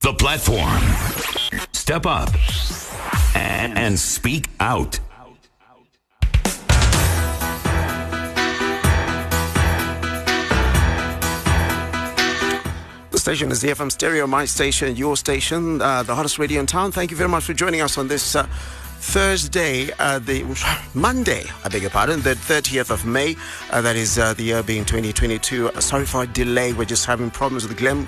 The platform. Step up and, and speak out. The station is the FM Stereo, my station, your station, uh, the hottest radio in town. Thank you very much for joining us on this uh, Thursday, uh, the Monday, I beg your pardon, the 30th of May. Uh, that is uh, the year being 2022. Uh, sorry for a delay. We're just having problems with the Glem,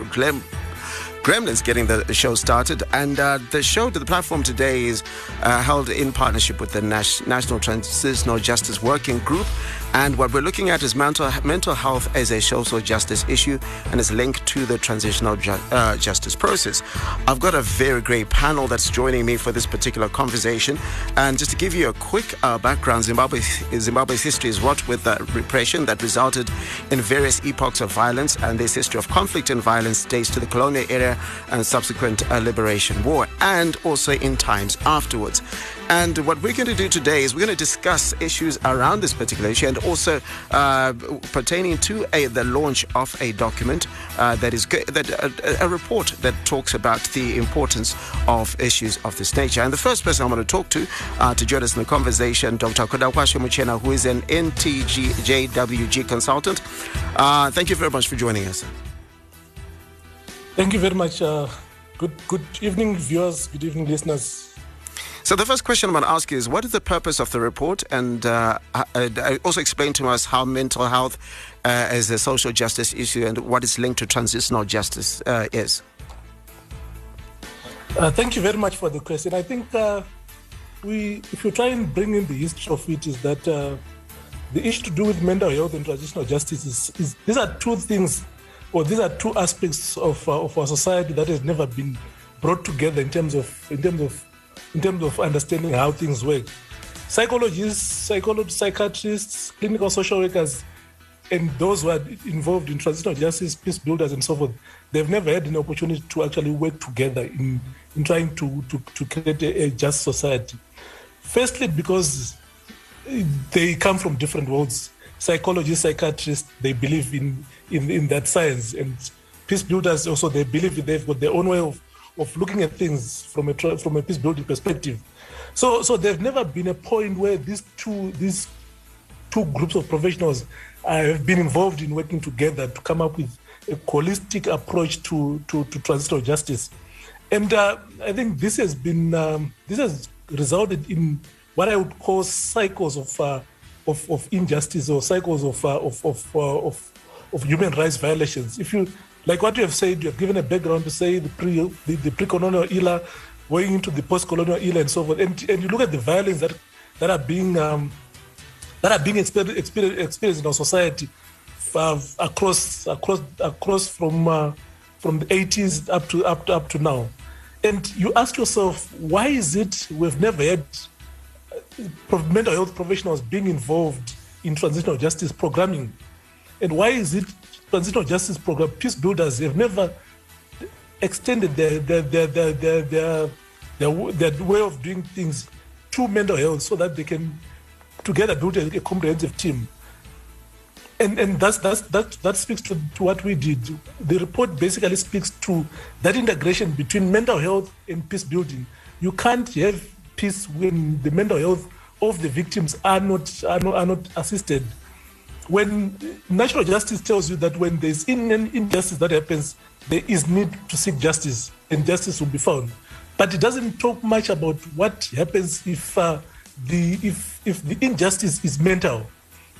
Gremlins getting the show started. And uh, the show to the platform today is uh, held in partnership with the Nas- National Transitional Justice Working Group. And what we're looking at is mental, mental health as a social justice issue and is linked to the transitional ju- uh, justice process. I've got a very great panel that's joining me for this particular conversation. And just to give you a quick uh, background, Zimbabwe, Zimbabwe's history is what with uh, repression that resulted in various epochs of violence, and this history of conflict and violence dates to the colonial era and subsequent uh, liberation war, and also in times afterwards. And what we're going to do today is we're going to discuss issues around this particular issue and also uh, pertaining to a, the launch of a document uh, that is that a, a report that talks about the importance of issues of this nature. And the first person I'm going to talk to uh, to join us in the conversation, Dr. Kudakwashe Muchena, who is an NTJWG consultant. Uh, thank you very much for joining us. Thank you very much. Uh, good good evening, viewers. Good evening, listeners. So the first question I'm going to ask is, what is the purpose of the report, and uh, uh, also explain to us how mental health uh, is a social justice issue and what is linked to transitional justice uh, is. Uh, thank you very much for the question. I think uh, we, if you try and bring in the history of it, is that the issue to do with mental health and transitional justice is, is these are two things, or these are two aspects of of our society that has never been brought together in terms of in terms of in terms of understanding how things work. Psychologists, psychologists, psychiatrists, clinical social workers, and those who are involved in transitional justice, peace builders, and so forth, they've never had an opportunity to actually work together in, in trying to, to, to create a, a just society. Firstly, because they come from different worlds. Psychologists, psychiatrists, they believe in, in, in that science. And peace builders also, they believe they've got their own way of of looking at things from a from a peace building perspective. So so there's never been a point where these two these two groups of professionals have been involved in working together to come up with a holistic approach to to, to transitional justice. And uh, I think this has been um, this has resulted in what I would call cycles of uh, of, of, injustice or cycles of uh, of of, uh, of of human rights violations. If you like what you have said, you have given a background to say the pre the, the pre-colonial era, going into the post-colonial era, and so forth. And, and you look at the violence that that are being um, that are being experienced, experienced in our society uh, across across across from uh, from the 80s up to up to, up to now. And you ask yourself, why is it we've never had uh, mental health professionals being involved in transitional justice programming? And why is it transitional justice program, peace builders have never extended their their their their their, their, their, their way of doing things to mental health so that they can together build a, a comprehensive team. And and that's that's that that speaks to, to what we did. The report basically speaks to that integration between mental health and peace building. You can't have peace when the mental health of the victims are not are not, are not assisted when natural justice tells you that when there's an injustice that happens, there is need to seek justice and justice will be found. But it doesn't talk much about what happens if uh, the if if the injustice is mental.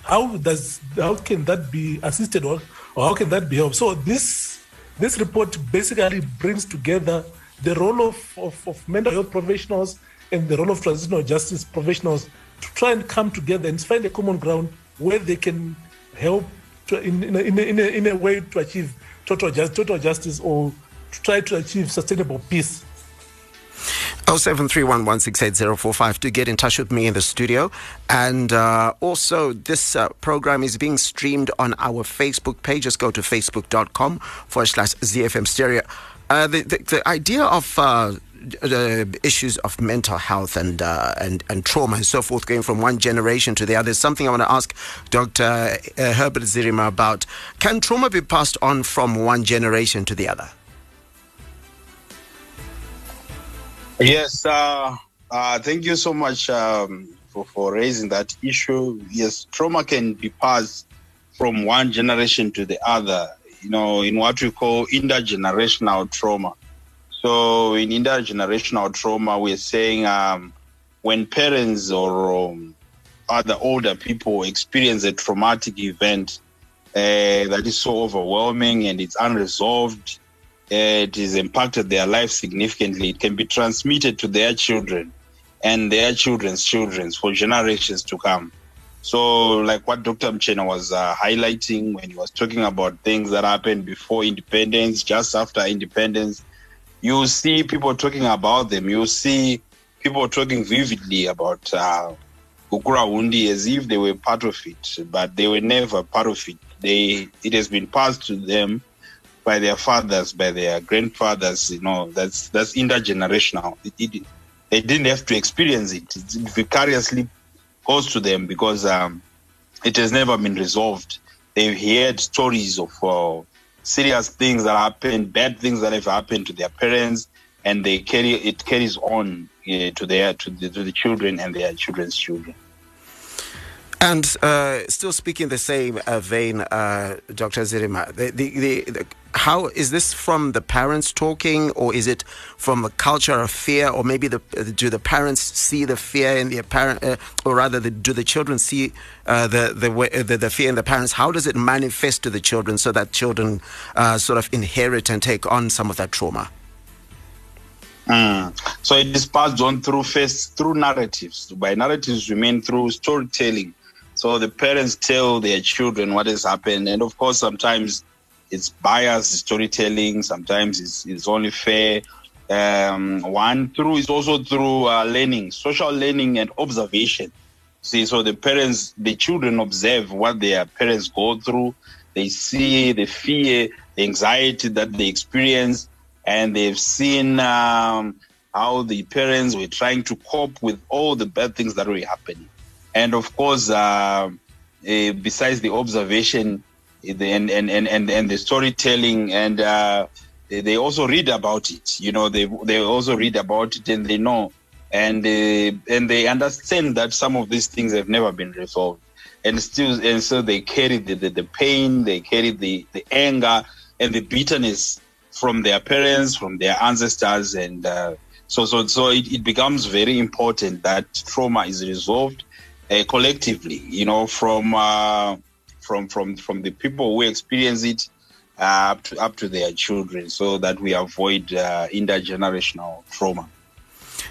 How does how can that be assisted or, or how can that be helped? So this this report basically brings together the role of, of, of mental health professionals and the role of transitional justice professionals to try and come together and find a common ground where they can help to, in, in, a, in, a, in, a, way to achieve total, just, total justice or to try to achieve sustainable peace. 0731168045 to get in touch with me in the studio. And uh, also, this uh, program is being streamed on our Facebook page. Just go to facebook.com forward slash ZFM stereo. Uh, the, the, the, idea of uh, issues of mental health and, uh, and and trauma and so forth going from one generation to the other. Something I want to ask Dr. Uh, Herbert Zirima about. Can trauma be passed on from one generation to the other? Yes. Uh, uh, thank you so much um, for, for raising that issue. Yes, trauma can be passed from one generation to the other, you know, in what we call intergenerational trauma. So in intergenerational trauma, we're saying um, when parents or um, other older people experience a traumatic event uh, that is so overwhelming and it's unresolved, uh, it has impacted their life significantly. It can be transmitted to their children and their children's children for generations to come. So, like what Dr. Muchena was uh, highlighting when he was talking about things that happened before independence, just after independence, you see people talking about them. You see people talking vividly about uh, Gukurahundi as if they were part of it, but they were never part of it. They it has been passed to them by their fathers, by their grandfathers. You know, that's that's intergenerational. It, it, they didn't have to experience it. It vicariously goes to them because um, it has never been resolved. They've heard stories of uh, serious things that happened, bad things that have happened to their parents, and they carry it carries on uh, to their to the, to the children and their children's children. And uh, still speaking the same uh, vein, uh, Dr. Zirima, the, the, the, how is this from the parents talking, or is it from a culture of fear, or maybe the, do the parents see the fear in the parent, uh, or rather, the, do the children see uh, the, the, the the fear in the parents? How does it manifest to the children so that children uh, sort of inherit and take on some of that trauma? Mm. So it is passed on through first through narratives. By narratives, we mean through storytelling so the parents tell their children what has happened. And of course, sometimes it's biased storytelling, sometimes it's, it's only fair. Um, one through is also through uh, learning, social learning and observation. See, so the parents, the children observe what their parents go through. They see the fear, the anxiety that they experience, and they've seen um, how the parents were trying to cope with all the bad things that were happening. And of course, uh, uh, besides the observation and, and, and, and, the storytelling, and uh, they also read about it. You know, they, they also read about it and they know. And, uh, and they understand that some of these things have never been resolved. And still, and so they carry the, the, the pain, they carry the, the anger and the bitterness from their parents, from their ancestors, and uh, so so so it, it, becomes very important that trauma is resolved uh, collectively, you know, from uh, from from from the people who experience it uh, up to up to their children, so that we avoid uh, intergenerational trauma.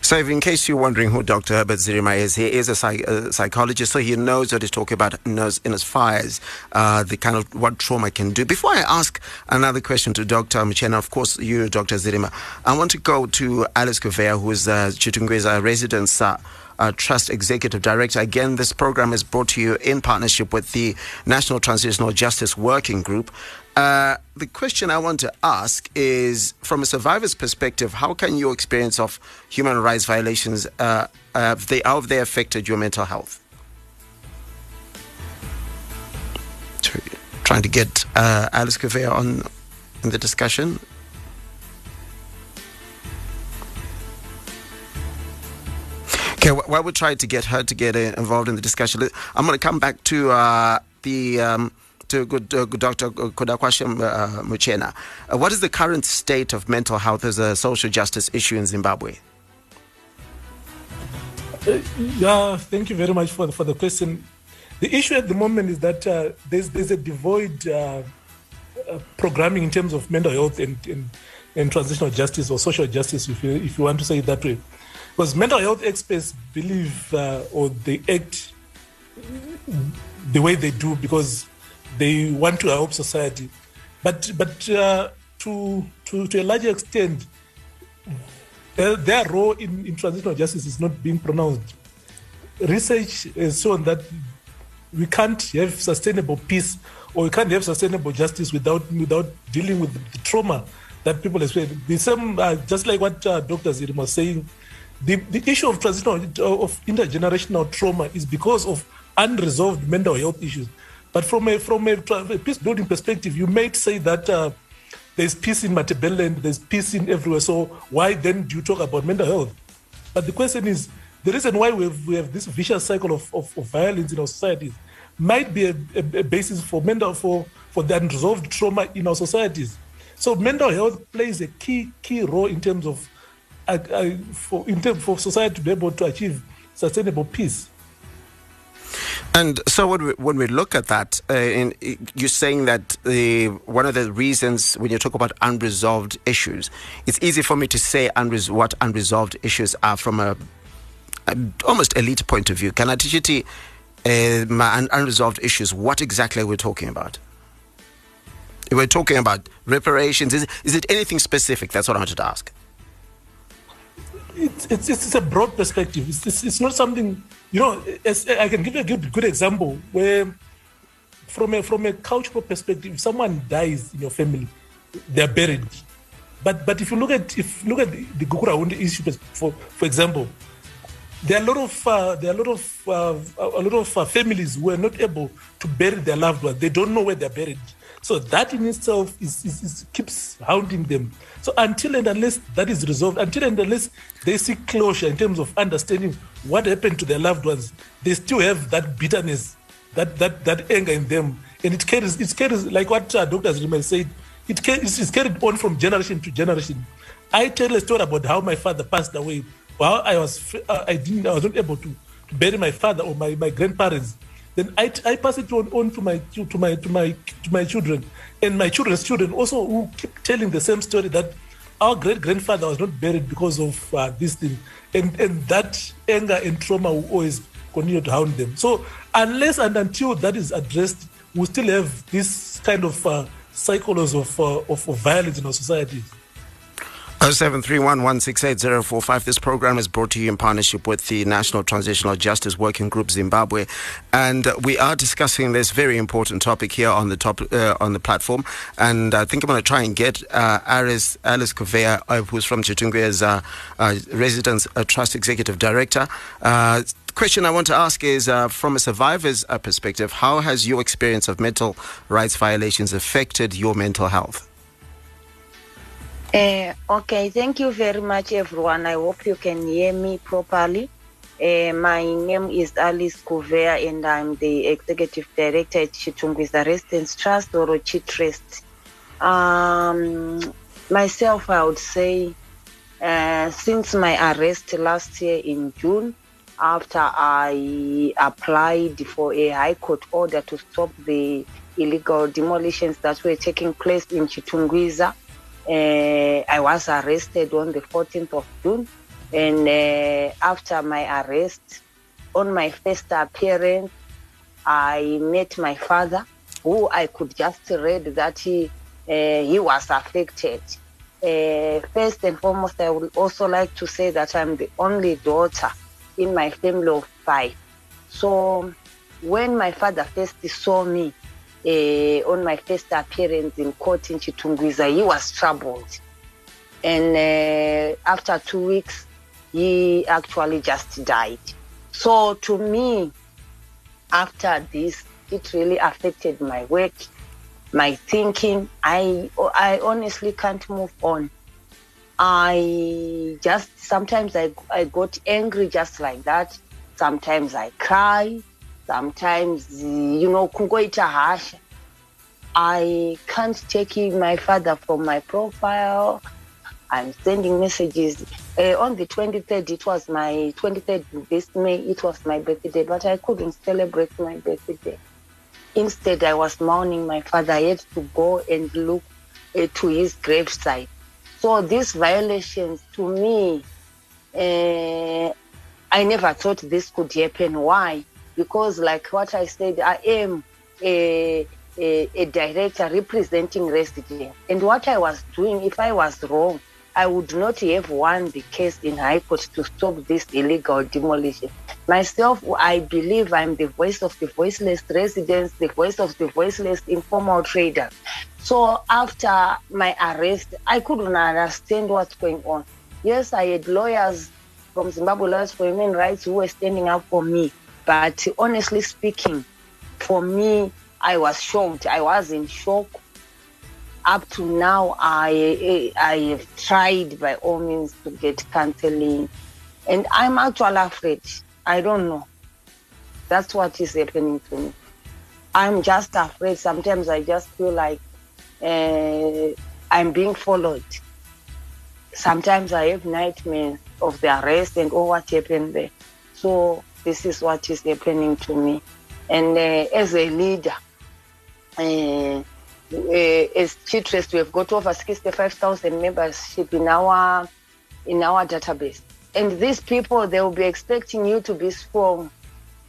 So, if in case you're wondering who Dr. Herbert Zirima is, he is a, psych- a, psychologist, so he knows what he's talking about, knows in as far as uh, the kind of what trauma can do. Before I ask another question to Dr. Muchena, of course, you, Dr. Zirima, I want to go to Alice Kuvea, who is uh, Chitungwiza resident. Uh, uh, Trust Executive Director. Again, this program is brought to you in partnership with the National Transitional Justice Working Group. Uh, the question I want to ask is from a survivor's perspective, how can your experience of human rights violations, uh, uh, they, how have they affected your mental health? Trying to get uh, Alice Kuvea on in the discussion. Okay, while we try to get her to get uh, involved in the discussion, I'm going to come back to uh, the um, to good, uh, Dr. Kudakwashe uh, Muchena. Uh, what is the current state of mental health as a social justice issue in Zimbabwe? Uh, yeah, thank you very much for the, for the question. The issue at the moment is that uh, there's there's a devoid uh, programming in terms of mental health and, and, and transitional justice or social justice, if you if you want to say it that way. Because mental health experts believe uh, or they act the way they do because they want to help society. But but uh, to, to to a large extent, their, their role in, in transitional justice is not being pronounced. Research has shown that we can't have sustainable peace or we can't have sustainable justice without without dealing with the trauma that people experience. The same, uh, just like what uh, Dr. Zirima was saying, the, the issue of transitional of intergenerational trauma is because of unresolved mental health issues. But from a from a, a peace building perspective, you might say that uh, there's peace in Matabeleland, there's peace in everywhere. So why then do you talk about mental health? But the question is, the reason why we have, we have this vicious cycle of, of, of violence in our societies might be a, a, a, basis for mental for, for the unresolved trauma in our societies. So mental health plays a key key role in terms of for in terms for society to be able to achieve sustainable peace. And so when we, when we look at that, uh, in, you're saying that the, one of the reasons when you talk about unresolved issues, it's easy for me to say unres- what unresolved issues are from a, a almost elite point of view. Can I teach you uh, my un- unresolved issues? What exactly are we talking about? We're talking about reparations. Is, is it anything specific? That's what I wanted to ask. It's, it's, it's a broad perspective. It's, it's, it's not something you know, I can give you a good, good example where, from a from a cultural perspective, if someone dies in your family, they're buried. But but if you look at if look at the, the Gukurahundi issue, for for example, there are a lot of uh, there are a lot of uh, a lot of uh, families who are not able to bury their loved ones. They don't know where they're buried. So that in itself is, is, is, keeps hounding them. So until and unless that is resolved, until and unless they seek closure in terms of understanding what happened to their loved ones, they still have that bitterness, that that that anger in them, and it carries it carries like what uh, Dr. Zirima said. It carries, it's carried on from generation to generation. I tell a story about how my father passed away. While I was uh, I didn't I was not able to, to bury my father or my, my grandparents then I, I pass it on, on to my to my to my to my children. And my children's children also who keep telling the same story that our great grandfather was not buried because of uh, this thing. And and that anger and trauma will always continue to hound them. So unless and until that is addressed we still have this kind of uh, cycles of, uh, of, of violence in our societies 0731168045. This program is brought to you in partnership with the National Transitional Justice Working Group Zimbabwe, and we are discussing this very important topic here on the top uh, on the platform. And I think I'm going to try and get uh, Alice Alice Kuvea, uh, who's from Chitungwiza uh, uh, Residence uh, Trust Executive Director. Uh, question I want to ask is uh, from a survivor's uh, perspective, how has your experience of mental rights violations affected your mental health? Uh, okay, thank you very much, everyone. I hope you can hear me properly. Uh, my name is Alice Kuvea, and I'm the Executive Director at Chitungwiza Residence Trust or Chitrust. Um, myself, I would say, uh, since my arrest last year in June, after I applied for a High Court order to stop the illegal demolitions that were taking place in Chitungwiza, uh, I was arrested on the 14th of June. And uh, after my arrest, on my first appearance, I met my father, who I could just read that he, uh, he was affected. First and foremost, I would also like to say that I'm the only daughter in my family of five. So when my father first saw me, uh, on my first appearance in court in Chitungwiza, he was troubled. And uh, after two weeks, he actually just died. So to me, after this, it really affected my work, my thinking. I, I honestly can't move on. I just sometimes I, I got angry just like that. Sometimes I cry sometimes you know kungoita hasha. I can't take my father from my profile. I'm sending messages. Uh, on the 23rd it was my 23rd this may it was my birthday but i couldn't celebrate my birthday. Instead i was mourning my father. I had to go and look uh, to his graveside so these violations to me uh, i never thought this could happen. Why because like what I said, I am a, a, a, director representing residents. And what I was doing, if I was wrong, I would not have won the case in High Court to stop this illegal demolition. Myself, I believe I'm the voice of the voiceless residents, the voice of the voiceless informal traders. So after my arrest, I couldn't understand what's going on. Yes, I had lawyers from Zimbabwe Lawyers for Human Rights who were standing up for me. But honestly speaking, for me, I was shocked. I was in shock. Up to now, I I have tried by all means to get counseling, and I'm actually afraid. I don't know. That's what is happening to me. I'm just afraid. Sometimes I just feel like uh, I'm being followed. Sometimes I have nightmares of the arrest and all what happened there. So this is what is happening to me. And uh, as a leader, uh, uh, as Chitrust, we have got over 65,000 membership in our in our database. And these people, they will be expecting you to be strong.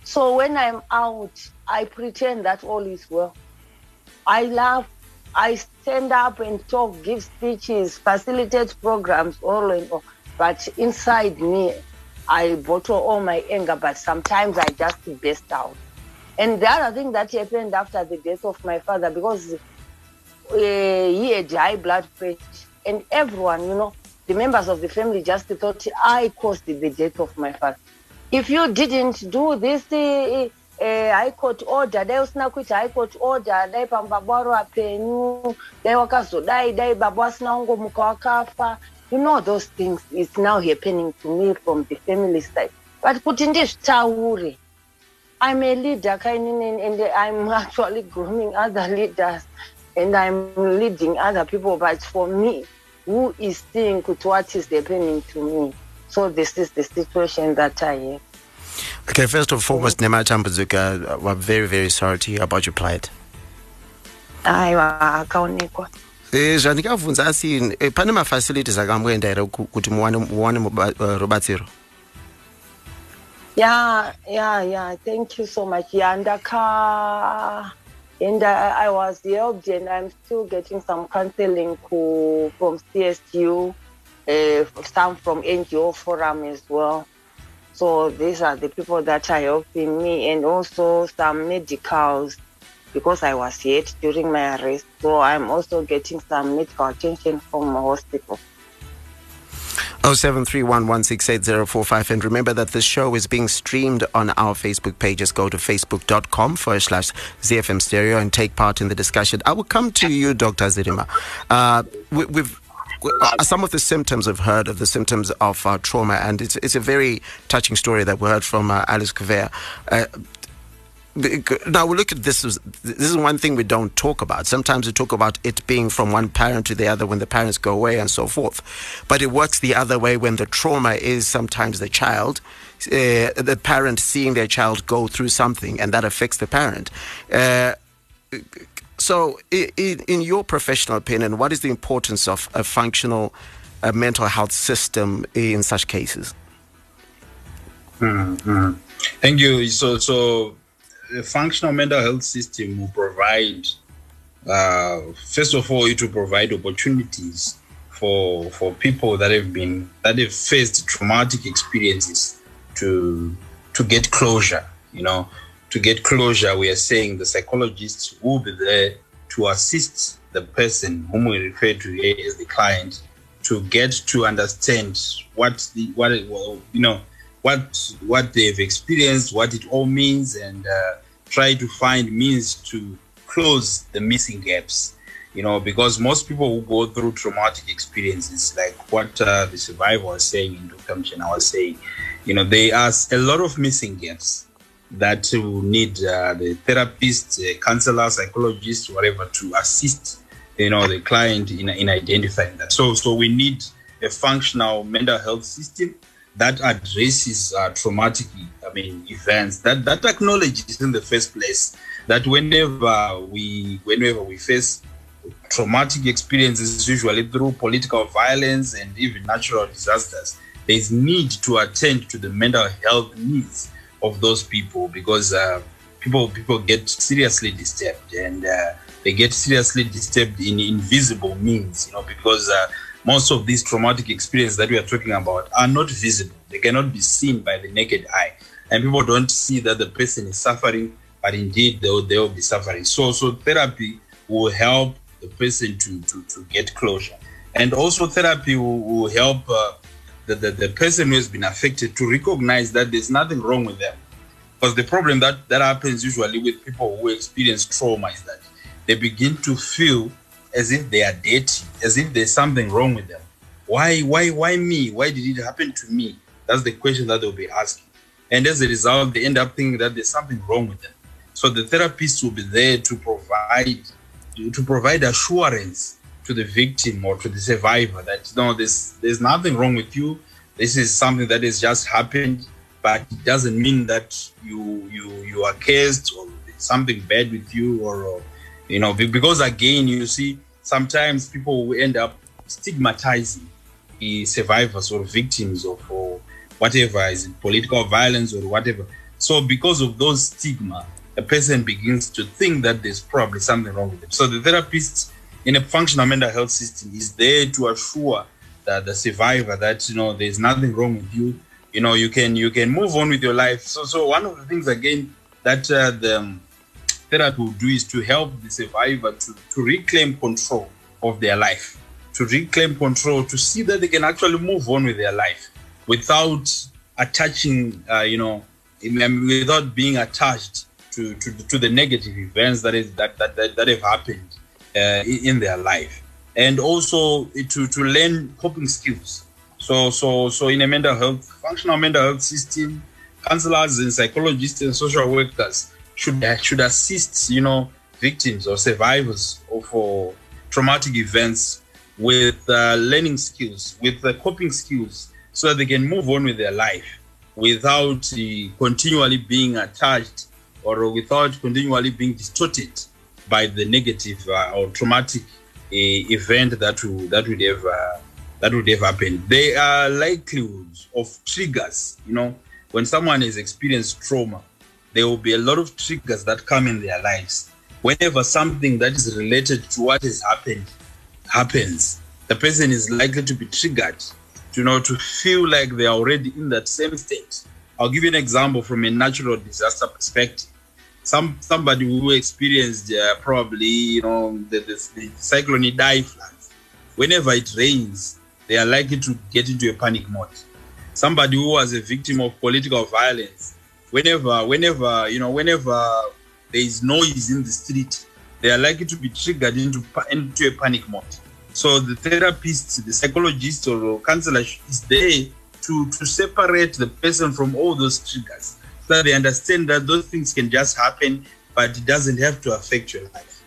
So when I'm out, I pretend that all is well. I laugh, I stand up and talk, give speeches, facilitate programs, all and all. But inside me, I bottle all my anger, but sometimes I just burst out. And the other thing that happened after the death of my father, because uh, he had high blood pressure, and everyone, you know, the members of the family just thought I caused the death of my father. If you didn't do this, uh, uh, high court order dai usina kuita high court order dai pambaba waro apenyu dai wakazodai dai baba wasina kungomuka wakafa you know those things is now happening to me from the family side. But kuti ndizvitaure i'm a leader kainini and i'm actually grooming other leaders and i'm leading other people but for me who is seeing kuti what is happening to me? So this is the situation that i have. Okay, first and foremost, Nema Chambuzuka, uh, we're very, very sorry to hear about your plight. aiwa akaonekwa Eh, zvandikabvunza asi eh, pane mafacilities here kuti muwane muba- eh, rubatsiro Yeah, yeah, yeah. Thank you so much. Yeah, ndaka and I, was helped, and I'm still getting some counseling co- from CSU, uh, some from NGO Forum as well. So these are the people that are helping me, and also some medicals because I was hit during my arrest. So I'm also getting some medical attention from the hospital. 0731168045 and remember that this show is being streamed on our facebook pages. go to facebook.com forward slash zfm stereo and take part in the discussion i will come to you dr zirima uh, we, we've uh, some of the symptoms we've heard of the symptoms of uh, trauma and it's, it's a very touching story that we heard from uh, alice Kuvea. Now we look at this as this is one thing we don't talk about. Sometimes we talk about it being from one parent to the other when the parents go away and so forth. But it works the other way when the trauma is sometimes the child uh, the parent seeing their child go through something and that affects the parent. Uh, so i- i- in your professional opinion what is the importance of a functional uh, mental health system in such cases? Thank you. So, so the functional mental health system will provide, uh, first of all, it will provide opportunities for for people that have been that have faced traumatic experiences to to get closure. You know, to get closure, we are saying the psychologists will be there to assist the person whom we refer to here as the client to get to understand what the what well, you know what what they've experienced, what it all means, and uh, try to find means to close the missing gaps. You know, because most people who go through traumatic experiences, like what uh, the survivor was saying and Dr. Muchena was saying, you know, there are a lot of missing gaps that will need uh, the therapist, uh, counselor, psychologist, whatever, to assist, you know, the client in, in identifying that. So, so we need a functional mental health system that addresses uh, traumatic, I mean, events. That that acknowledges in the first place that whenever we whenever we face traumatic experiences, usually through political violence and even natural disasters, there is need to attend to the mental health needs of those people because uh, people people get seriously disturbed and uh, they get seriously disturbed in invisible means, you know, because uh, most of these traumatic experiences that we are talking about are not visible. They cannot be seen by the naked eye, and people don't see that the person is suffering, but indeed they will, they will be suffering. So, so therapy will help the person to, to, to get closure. And also, therapy will, will help uh, the, the, the person who has been affected to recognize that there's nothing wrong with them. Because the problem that, that happens usually with people who experience trauma is that they begin to feel as if they are dirty, as if there's something wrong with them. Why, why, why me? Why did it happen to me? That's the question that they'll be asking. And as a result, they end up thinking that there's something wrong with them. So the therapist will be there to provide to provide assurance to the victim or to the survivor that no, there's there's nothing wrong with you. This is something that has just happened, but it doesn't mean that you you you are cursed or something bad with you or, or you know because again you see sometimes people will end up stigmatizing the survivors or victims of or whatever is it political violence or whatever. So because of those stigma, a person begins to think that there's probably something wrong with them. So the therapist in a functional mental health system is there to assure that the survivor that you know there's nothing wrong with you. You know you can you can move on with your life. So so one of the things again that uh, the um, therapy will do is to help the survivor to, to reclaim control of their life, to reclaim control, to see that they can actually move on with their life without attaching, uh, you know, without being attached to, to, to the negative events that is that that, that, that have happened uh, in their life, and also to to learn coping skills. So so so in a mental health functional mental health system, counselors and psychologists and social workers should should assist you know victims or survivors of uh, traumatic events with uh, learning skills, with uh, coping skills, so that they can move on with their life without uh, continually being attached or without continually being distorted by the negative uh, or traumatic uh, event that would that would have uh, that would have happened. There are likelihoods of triggers. You know, when someone has experienced trauma, there will be a lot of triggers that come in their lives. Whenever something that is related to what has happened happens, the person is likely to be triggered. You know, to feel like they are already in that same state. I'll give you an example from a natural disaster perspective some somebody who experienced uh, probably you know the, the, the cyclone Idai floods. Whenever it rains, they are likely to get into a panic mode. Somebody who was a victim of political violence, whenever whenever you know whenever there is noise in the street, they are likely to be triggered into into a panic mode. So the therapist, the psychologist, or counselor is there to to separate the person from all those triggers so they understand that those things can just happen, but it doesn't have to affect your life.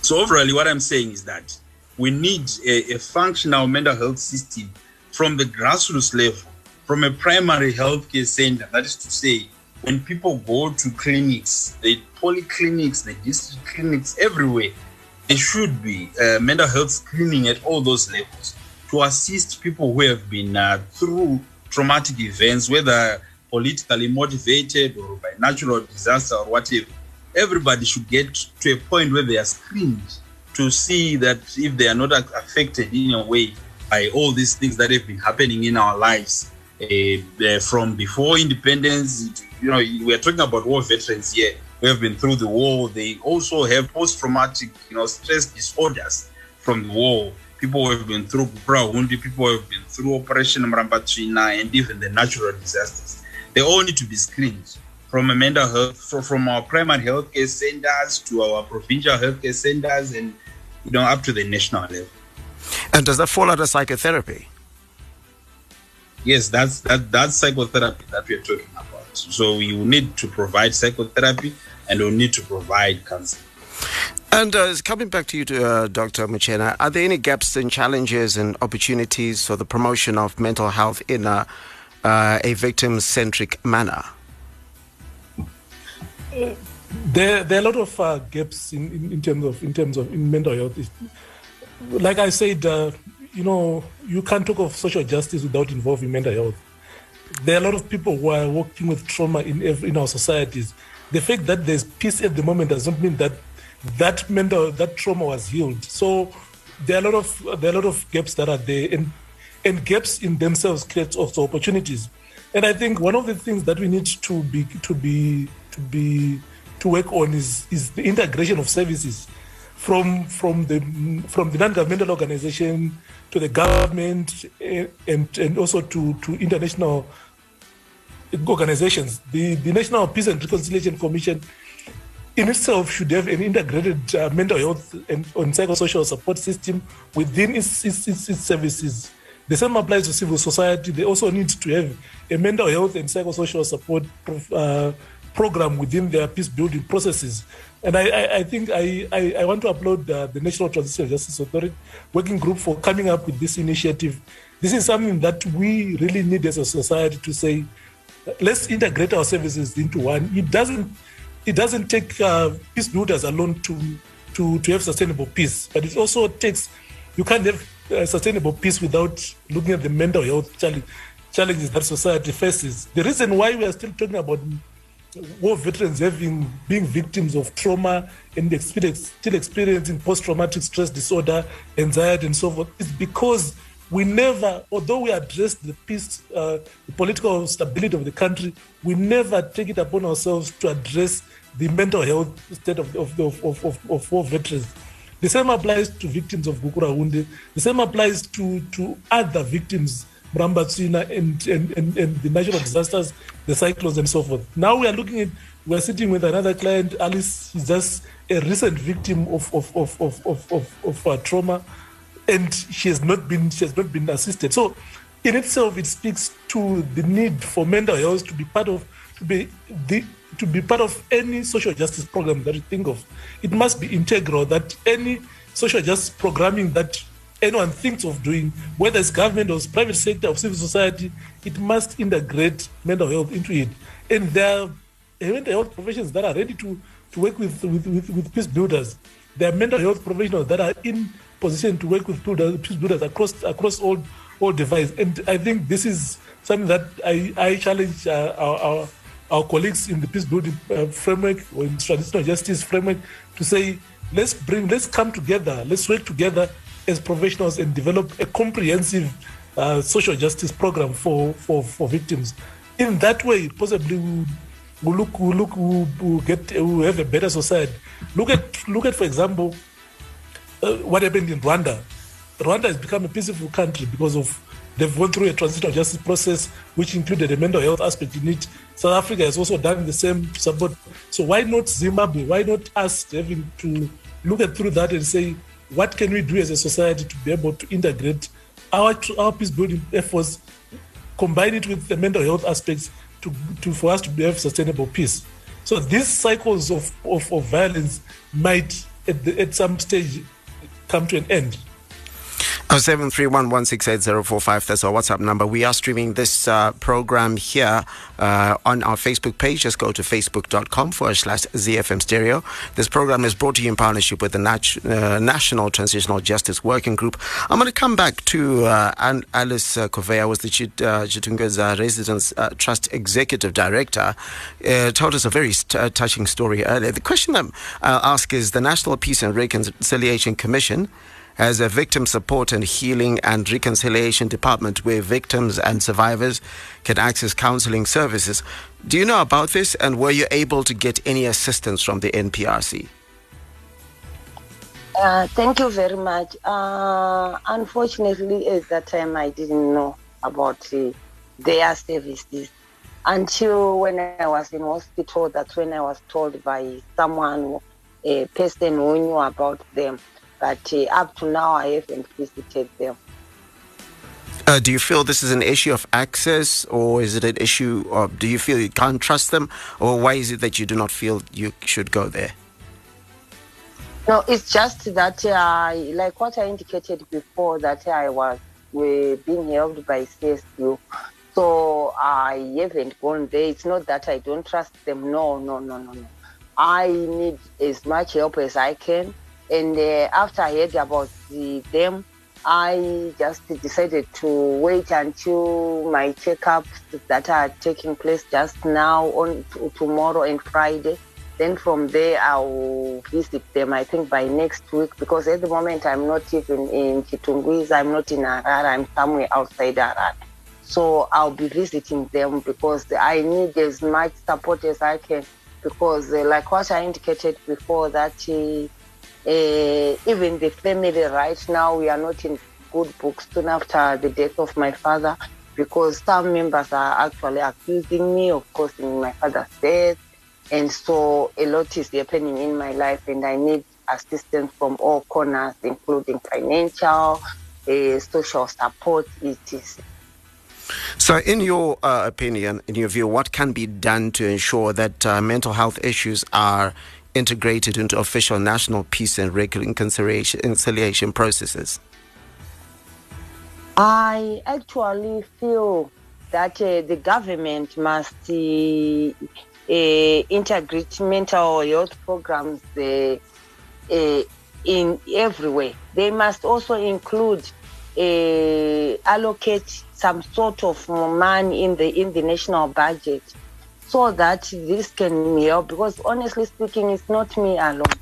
So, overall, what I'm saying is that we need a, a functional mental health system from the grassroots level, from a primary healthcare center. That is to say, when people go to clinics, the polyclinics, the district clinics, everywhere, there should be uh, mental health screening at all those levels to assist people who have been uh, through traumatic events, whether politically motivated or by natural disaster or whatever, everybody should get to a point where they are screened to see that if they are not affected in a way by all these things that have been happening in our lives uh, from before independence. You know, we are talking about war veterans here who have been through the war. They also have post-traumatic, you know, stress disorders from the war. People who have been through Brahundi, people have been through Operation Murambatsvina, and even the natural disasters they all need to be screened from a mental health, from our primary health care centers to our provincial health care centers and, you know, up to the national level. And does that fall under psychotherapy? Yes, that's that that's psychotherapy that we're talking about. So we will need to provide psychotherapy and we'll need to provide counseling. And uh, coming back to you, to, uh, Dr. Muchena, are there any gaps and challenges and opportunities for the promotion of mental health in uh, uh, a victim centric manner? there, there are a lot of uh, gaps in, in, in, terms of in terms of in mental health. Like I said, uh, you know, you can't talk of social justice without involving mental health. There are a lot of people who are working with trauma in every, in our societies. The fact that there's peace at the moment does not mean that that mental that trauma was healed. So there are a lot of there are a lot of gaps that are there, and and gaps in themselves create also opportunities. And I think one of the things that we need to be to be to be to work on is is the integration of services from from the from the non-governmental organization to the government and and also to to international organizations. The the National Peace and Reconciliation Commission in itself should have an integrated uh, mental health and, and psychosocial support system within its, its, its, its services. The same applies to civil society. They also need to have a mental health and psychosocial support uh, program within their peace building processes. And I, I, think I, I, I, want to applaud uh, the National Transitional Justice Authority working group for coming up with this initiative. This is something that we really need as a society to say, let's integrate our services into one. It doesn't it doesn't take uh, peace builders alone to, to, to have sustainable peace, but it also takes, you can't have uh, sustainable peace without looking at the mental health challenge, challenges that society faces. The reason why we are still talking about war veterans having being victims of trauma and experience, still experiencing post-traumatic stress disorder, anxiety, and so forth is because we never, although we address the peace, uh, the political stability of the country, we never take it upon ourselves to address the mental health state of, of, of, of, of war veterans. The same applies to victims of Gukurahundi. The same applies to, to other victims, Murambatsvina and, and, and, and the natural disasters, the cyclones and so forth. Now we are looking at, we are sitting with another client, Alice, is just a recent victim of, of, of, of, of, of, of trauma and she has not been she has not been assisted. So in itself it speaks to the need for mental health to be part of to be the to be part of any social justice program that you think of. It must be integral that any social justice programming that anyone thinks of doing, whether it's government or it's private sector or civil society, it must integrate mental health into it. And there are mental health professions that are ready to, to work with, with, with, with peace builders. There are mental health professionals that are in position to work with builders, peace builders across across all all divides. And I think this is something that I, I challenge uh, our, our, our colleagues in the peace building uh, framework or in transitional justice framework to say let's bring let's come together, let's work together as professionals and develop a comprehensive uh, social justice program for, for, for victims. In that way, possibly we'll, we'll look, we'll look, we'll, we'll get, we'll have a better society. Look at, look at, for example, uh, what happened in Rwanda. Rwanda has become a peaceful country because of they've gone through a transitional justice process which included a mental health aspect in it. South Africa has also done the same support. So why not Zimbabwe? Why not us having to look at through that and say what can we do as a society to be able to integrate our our peace building efforts, combine it with the mental health aspects to, to for us to have sustainable peace. So these cycles of, of, of violence might at, the, at some stage come to an end. Oh, seven three one one six eight zero four five. That's our WhatsApp number. We are streaming this uh, program here uh, on our Facebook page. Just go to facebook.com forward slash ZFM Stereo. This program is brought to you in partnership with the Nat- uh, National Transitional Justice Working Group. I'm going to come back to uh, Alice uh, was the Chit- uh, Chitungwiza uh, Residence Trust Executive Director. told us a very st- touching story earlier. The question I'll ask is the National Peace and Reconciliation Commission as a victim support and healing and reconciliation department where victims and survivors can access counseling services. Do you know about this and were you able to get any assistance from the NPRC? Uh, thank you very much. Uh, unfortunately, at that time, I didn't know about uh, their services until when I was in hospital. That's when I was told by someone, a person who knew about them but uh, up to now I haven't visited them. Uh, do you feel this is an issue of access, or is it an issue of do you feel you can't trust them, or why is it that you do not feel you should go there? No, it's just that, uh, like what I indicated before, that I was uh, being helped by CSU. So I haven't gone there. It's not that I don't trust them. No, no, no, no, no. I need as much help as I can. And uh, after I heard about the, them, I just decided to wait until my checkups that are taking place just now on t- tomorrow and Friday. Then from there, I'll visit them, I think, by next week, because at the moment I'm not even in Chitungwiza, I'm not in Harare, I'm somewhere outside Harare. So I'll be visiting them because I need as much support as I can. Because, uh, like what I indicated before, that Uh, even the family right now, we are not in good books soon after the death of my father because some members are actually accusing me of causing my father's death. And so a lot is happening in my life, and I need assistance from all corners, including financial, uh, social support, etc. So, in your uh, opinion, in your view, what can be done to ensure that uh, mental health issues are integrated into official national peace and reconciliation processes? I actually feel that uh, the government must uh, uh, integrate mental health programs uh, uh, in everywhere. They must also include uh, allocate some sort of money in the in the national budget so that this can help. Because honestly speaking, it's not me alone.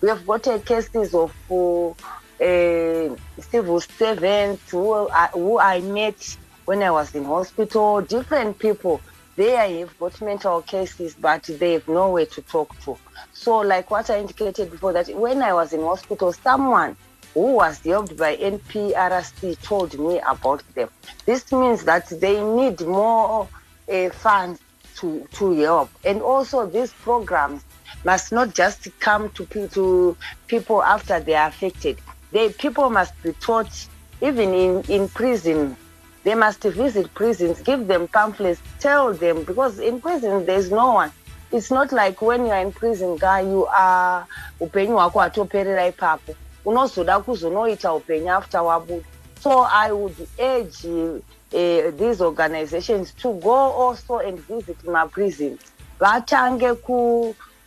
We have got cases of uh, civil servants who I, who I met when I was in hospital, different people. They have got mental cases, but they have nowhere to talk to. So, like what I indicated before, that when I was in hospital, someone who was helped by NPRC told me about them. This means that they need more uh, funds to, to help. And also, these programs must not just come to, to people after they are affected. They, people must be taught, even in, in prison, they must visit prisons, give them pamphlets, tell them, because in prison there's no one. It's not like when you are in prison, guy, you are upenyu wako atoperera ipapo unozoda kuzonoita upenyu after wabuda so i would urge these organizations to go also and visit maprisons vatange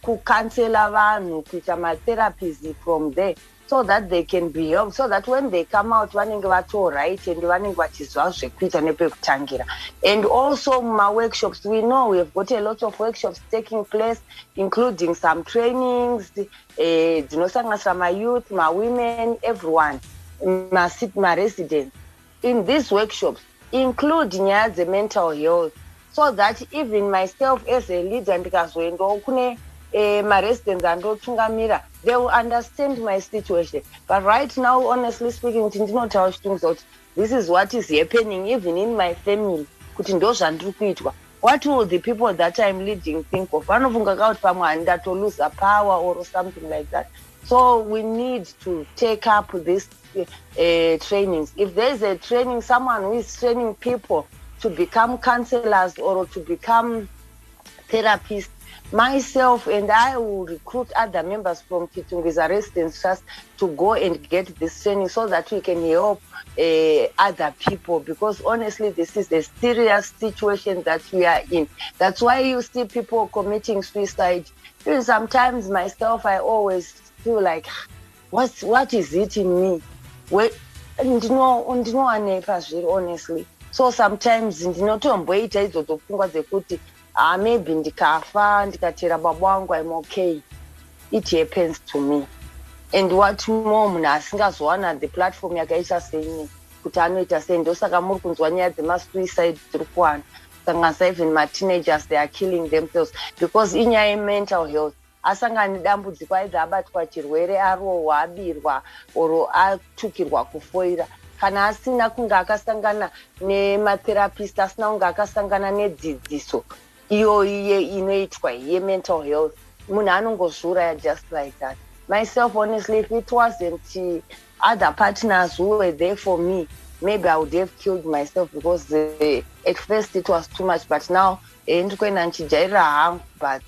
kukansela vanhu kuita matherapies from there so that they can be helped so that when they come out vanenge vatoright and vanenge vachiziva zvekuita nepekutangira and also mumaworkshops we know we have got a lot of workshops taking place including some trainings eh, dzinosanganisira uh, mayouth mawomen everyone my my maresidents in these workshops include the mental health. So that even myself as a leader ndikazoendawo kune uh, maresidents andotungamira they will understand my situation. But right now honestly speaking this is what is happening even in my family kuti ndo zvandiri what will the people that i'm leading think of? Vanofunga ka kuti pamwe handatolose power or something like that so we need to take up this uh, trainings if there is a training someone who is training people to become counselors or to become therapists myself and I will recruit other members from Chitungwiza Residence Trust to go and get this training so that we can help uh, other people because honestly this is a serious situation that we are in. That's why you see people committing suicide. Sometimes myself I always feel like what's what is it in me? Ndinowanepa zviri honestly. So sometimes ndinotomboita idzodzo pfungwa dzekuti ah, maybe ndikafa ndikatera baba wangu im okay. It happens to me. And what more munhu asingazowana the platform yakaita seine kuti anoita sei? Ndosaka muri kunzwa nyaya dzemasuicide dziri kuwana. Sanganisa even mateenagers they are killing themselves. Because inyaya yemental health asangana nedambudziko aidza abatwa chirwere arohwa abirwa oro atukirwa kufoira. Kana asina kunge akasangana nematherapist asina kunge akasangana nedzidziso iyoyi inoitwa yemental health. Munhu anongozviuraya just like that. Myself honestly if it wasn't other partners who were there for me maybe i would have killed myself because uh, at first it was too much but now ndikuenda ndichijairira hangu but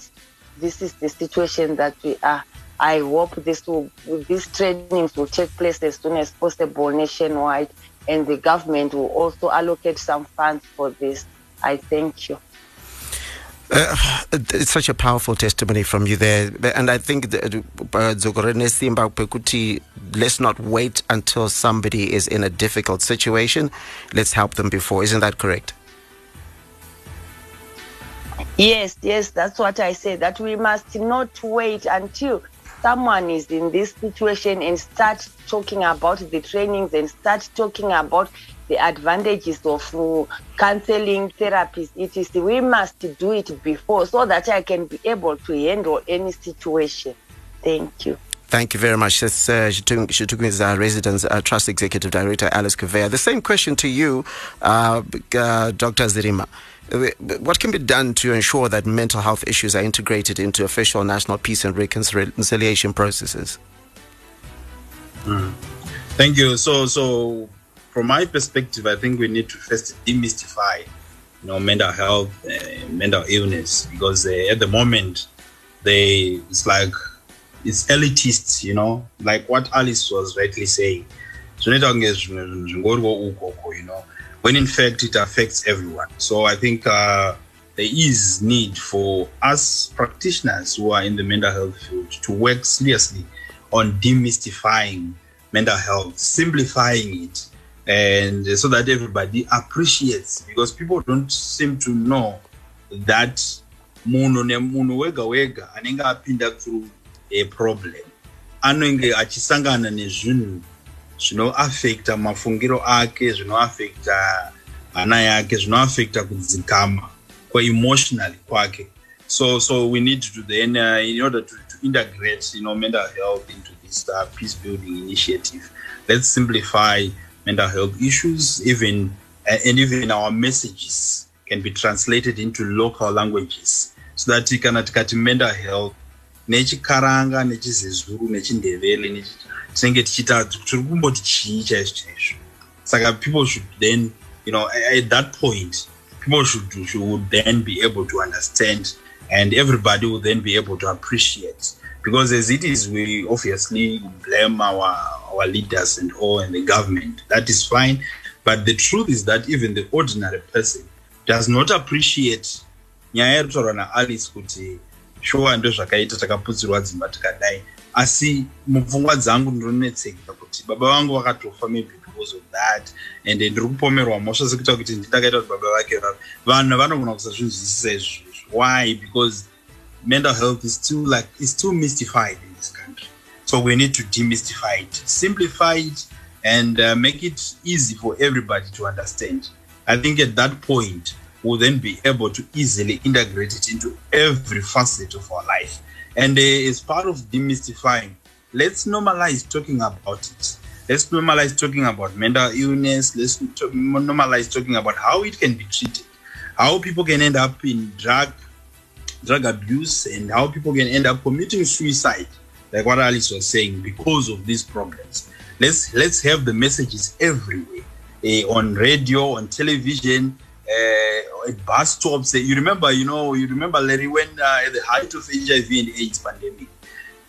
this is the situation that we are. I hope this will, these trainings will take place as soon as possible nationwide and the government will also allocate some funds for this. I thank you. Uh, it's such a powerful testimony from you there and i think uh, simba let's not wait until somebody is in a difficult situation. Let's help them before. Isn't that correct yes yes that's what i say that we must not wait until someone is in this situation and start talking about the trainings and start talking about the advantages of uh, counseling therapies. It is we must do it before so that i can be able to handle any situation. Thank you Thank you very much. That's uh, Chitungwiza's uh, Residence uh, Trust Executive Director, Alice Kuvea. The same question to you, uh, uh, Dr. Zirima. Uh, what can be done to ensure that mental health issues are integrated into official national peace and reconciliation processes? Mm. Thank you. So, so from my perspective, I think we need to first demystify, you know, mental health, uh, mental illness, because uh, at the moment, they it's like it's elitist, you know, like what Alice was rightly saying. You know, when in fact it affects everyone. So I think uh, there is need for us practitioners who are in the mental health field to work seriously on demystifying mental health, simplifying it, and so that everybody appreciates because people don't seem to know that wega wega apinda through a problem. Anenge achisangana nezvinhu zvinoafekta mafungiro ake zvinoafekta hana yake zvinoafekta kudzikama kweemotionally kwake. So so we need to do then uh, in order to, to integrate you know mental health into this uh, peace building initiative let's simplify mental health issues even uh, and even our messages can be translated into local languages so that kana tikati mental health nechikaranga nechizezuru nechindevele tinenge tichiita tiri kumboti chii chaizvo chaizvo. Saka people should then you know at that point people should, should then be able to understand and everybody will then be able to appreciate. Because as it is we obviously blame our our leaders and all and the government. That is fine. But the truth is that even the ordinary person does not appreciate nyaya yari kutaurwa naalice kuti shuwa ndozvakaita takaputsirwa dzimba tikadai. Asi mupfungwa dzangu ndinonetseka kuti baba vangu vakatofa maybe because of that. And ndiri kupomerwa mhosva sekuita kuti ndindakaita kuti baba vake vanhu vanogona kusazvinzwisisa izvozvo. Why? Because mental health is too like is too mystified in this country. So we need to demystify it simplify it and uh, make it easy for everybody to understand. I think at that point will then be able to easily integrate it into every facet of our life. And uh, as part of demystifying, let's normalize talking about it. Let's normalize talking about mental illness. Let's normalize talking about how it can be treated, how people can end up in drug drug abuse, and how people can end up committing suicide, like what Alice was saying, because of these problems. Let's let's have the messages everywhere, uh, on radio, on television, uh, at bus stops. You remember, you know, you remember Larry when uh, at the height of HIV and AIDS pandemic,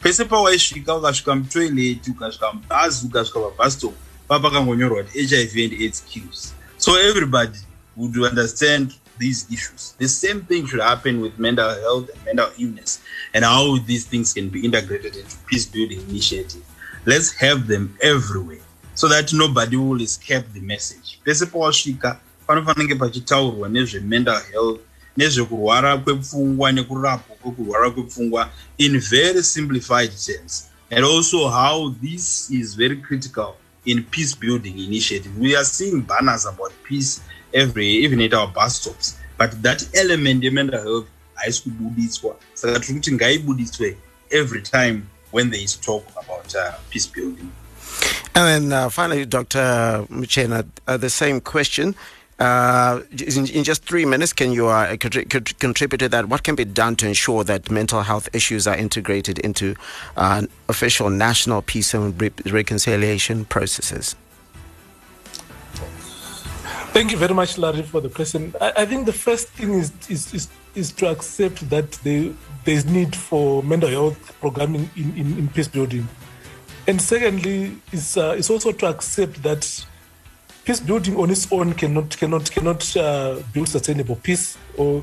pese pawaisvika ukasvika mutoilet ukasvika mubhazi ukasvika pabus stop papakangonyorwa kuti hiv and aids kills. So everybody would understand these issues. The same thing should happen with mental health and mental illness and how these things can be integrated into peace building initiative. Let's have them everywhere so that nobody will escape the message. Pese pawasvika pachitaurwa nezvemental health nezvekurwara kwepfungwa nekurapwa kwekurwara kwepfungwa in very simplified terms and also how this is very critical in peace building initiative. We are seeing banners about peace every even at our bus stops. But that element yemental health haisi kubuditswa saka tiri kuti ngaibuditswe every time when there is talk about uh, peace building. And then uh, finally dr muchena uh, the same question uh, in, in, just three minutes, can you uh, contribute to that? What can be done to ensure that mental health issues are integrated into uh, official national peace and re- reconciliation processes? Thank you very much, Larry, for the question. I, I think the first thing is, is, is, is to accept that there is need for mental health programming in, in, in peace building. And secondly, is, uh, is also to accept that peace building on its own cannot cannot cannot uh, build sustainable peace or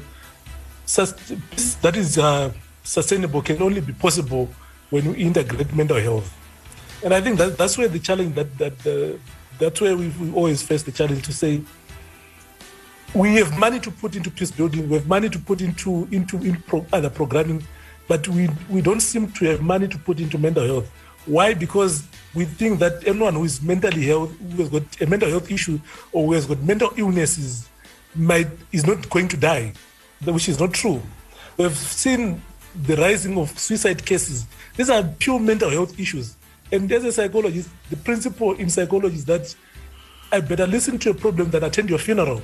peace that is uh, sustainable can only be possible when we integrate mental health. And i think that that's where the challenge that that uh, that's where we, we always face the challenge to say we have money to put into peace building we have money to put into into in pro, other programming but we we don't seem to have money to put into mental health. Why? Because we think that anyone who is mentally health, who has got a mental health issue or who has got mental illnesses might is not going to die, which is not true. We've seen the rising of suicide cases. These are pure mental health issues. And as a psychologist, the principle in psychology is that I better listen to a problem than attend your funeral.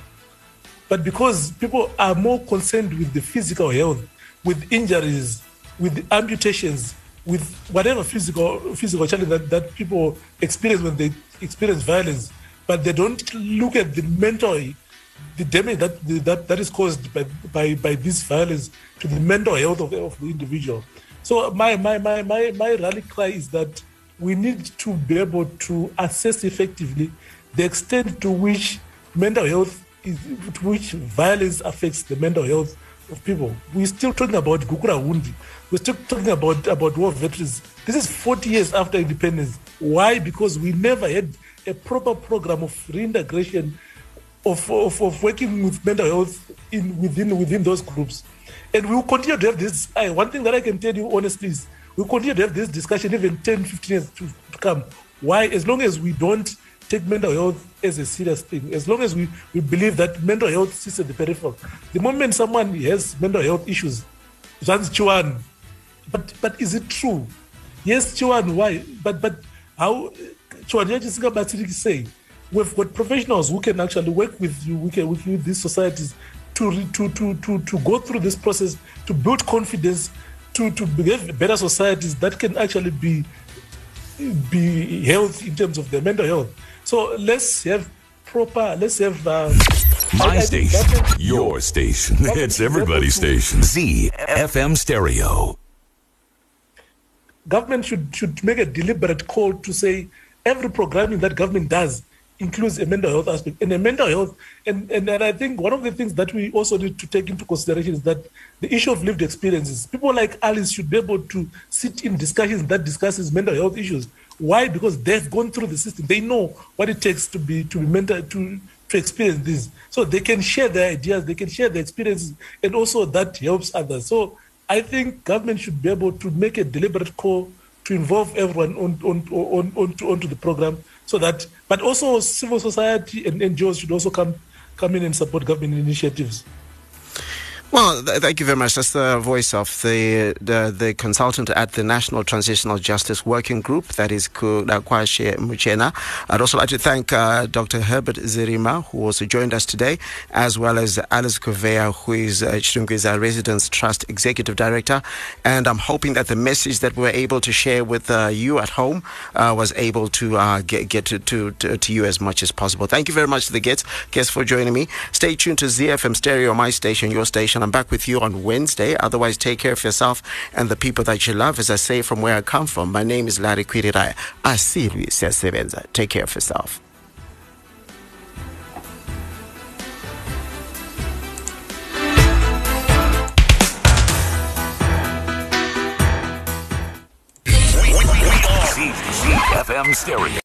But because people are more concerned with the physical health, with injuries, with amputations, with whatever physical physical challenge that, that people experience when they experience violence, but they don't look at the mental the damage that that, that is caused by, by by this violence to the mental health of, of the individual. So my, my my my my rally cry is that we need to be able to assess effectively the extent to which mental health is to which violence affects the mental health of people. We're still talking about Gukurahundi. We're still talking about, about war veterans. This is 40 years after independence. Why? Because we never had a proper program of reintegration of, of, of working with mental health in within within those groups. And we will continue to have this. I, one thing that I can tell you honestly is we'll continue to have this discussion even 10, 15 years to, to come. Why? As long as we don't take mental health as a serious thing, as long as we, we believe that mental health sits at the peripheral. The moment someone has mental health issues, that's Chuan. But but is it true? Yes, Chuan, why? But but how Chuan say we've got professionals who can actually work with you, we can with you, these societies to, to, to, to, to go through this process, to build confidence, to, to have better societies that can actually be be healthy in terms of their mental health. So let's have proper, let's have. Uh, My I, station, I your station. It's everybody's station. ZFM Stereo. Government should should make a deliberate call to say every programming that government does includes a mental health aspect and a mental health and, and, and i think one of the things that we also need to take into consideration is that the issue of lived experiences people like alice should be able to sit in discussions that discusses mental health issues why? Because they've gone through the system. They know what it takes to be to be mental to to experience this. So they can share their ideas they can share their experiences and also that helps others. So i think government should be able to make a deliberate call to involve everyone on, on, on, onto, onto the program so that, but also civil society and NGOs should also come, come in and support government initiatives. Well, th- thank you very much. That's the voice of the, the, the consultant at the National Transitional Justice Working Group, that is Kwashe Muchena. I'd also like to thank uh, Dr. Herbert Zirima, who also joined us today, as well as Alice Kuvea, who is uh, Chitungwiza Residence Trust Executive Director. And I'm hoping that the message that we are able to share with uh, you at home uh, was able to uh, get, get to, to, to, to, you as much as possible. Thank you very much to the guests, guests for joining me. Stay tuned to ZFM Stereo, my station, your station and I'm back with you on Wednesday. Otherwise, take care of yourself and the people that you love. As I say from where I come from, my name is Larry Kwirirai. Asiri siyasebenza. Take care of yourself. FM Stereo.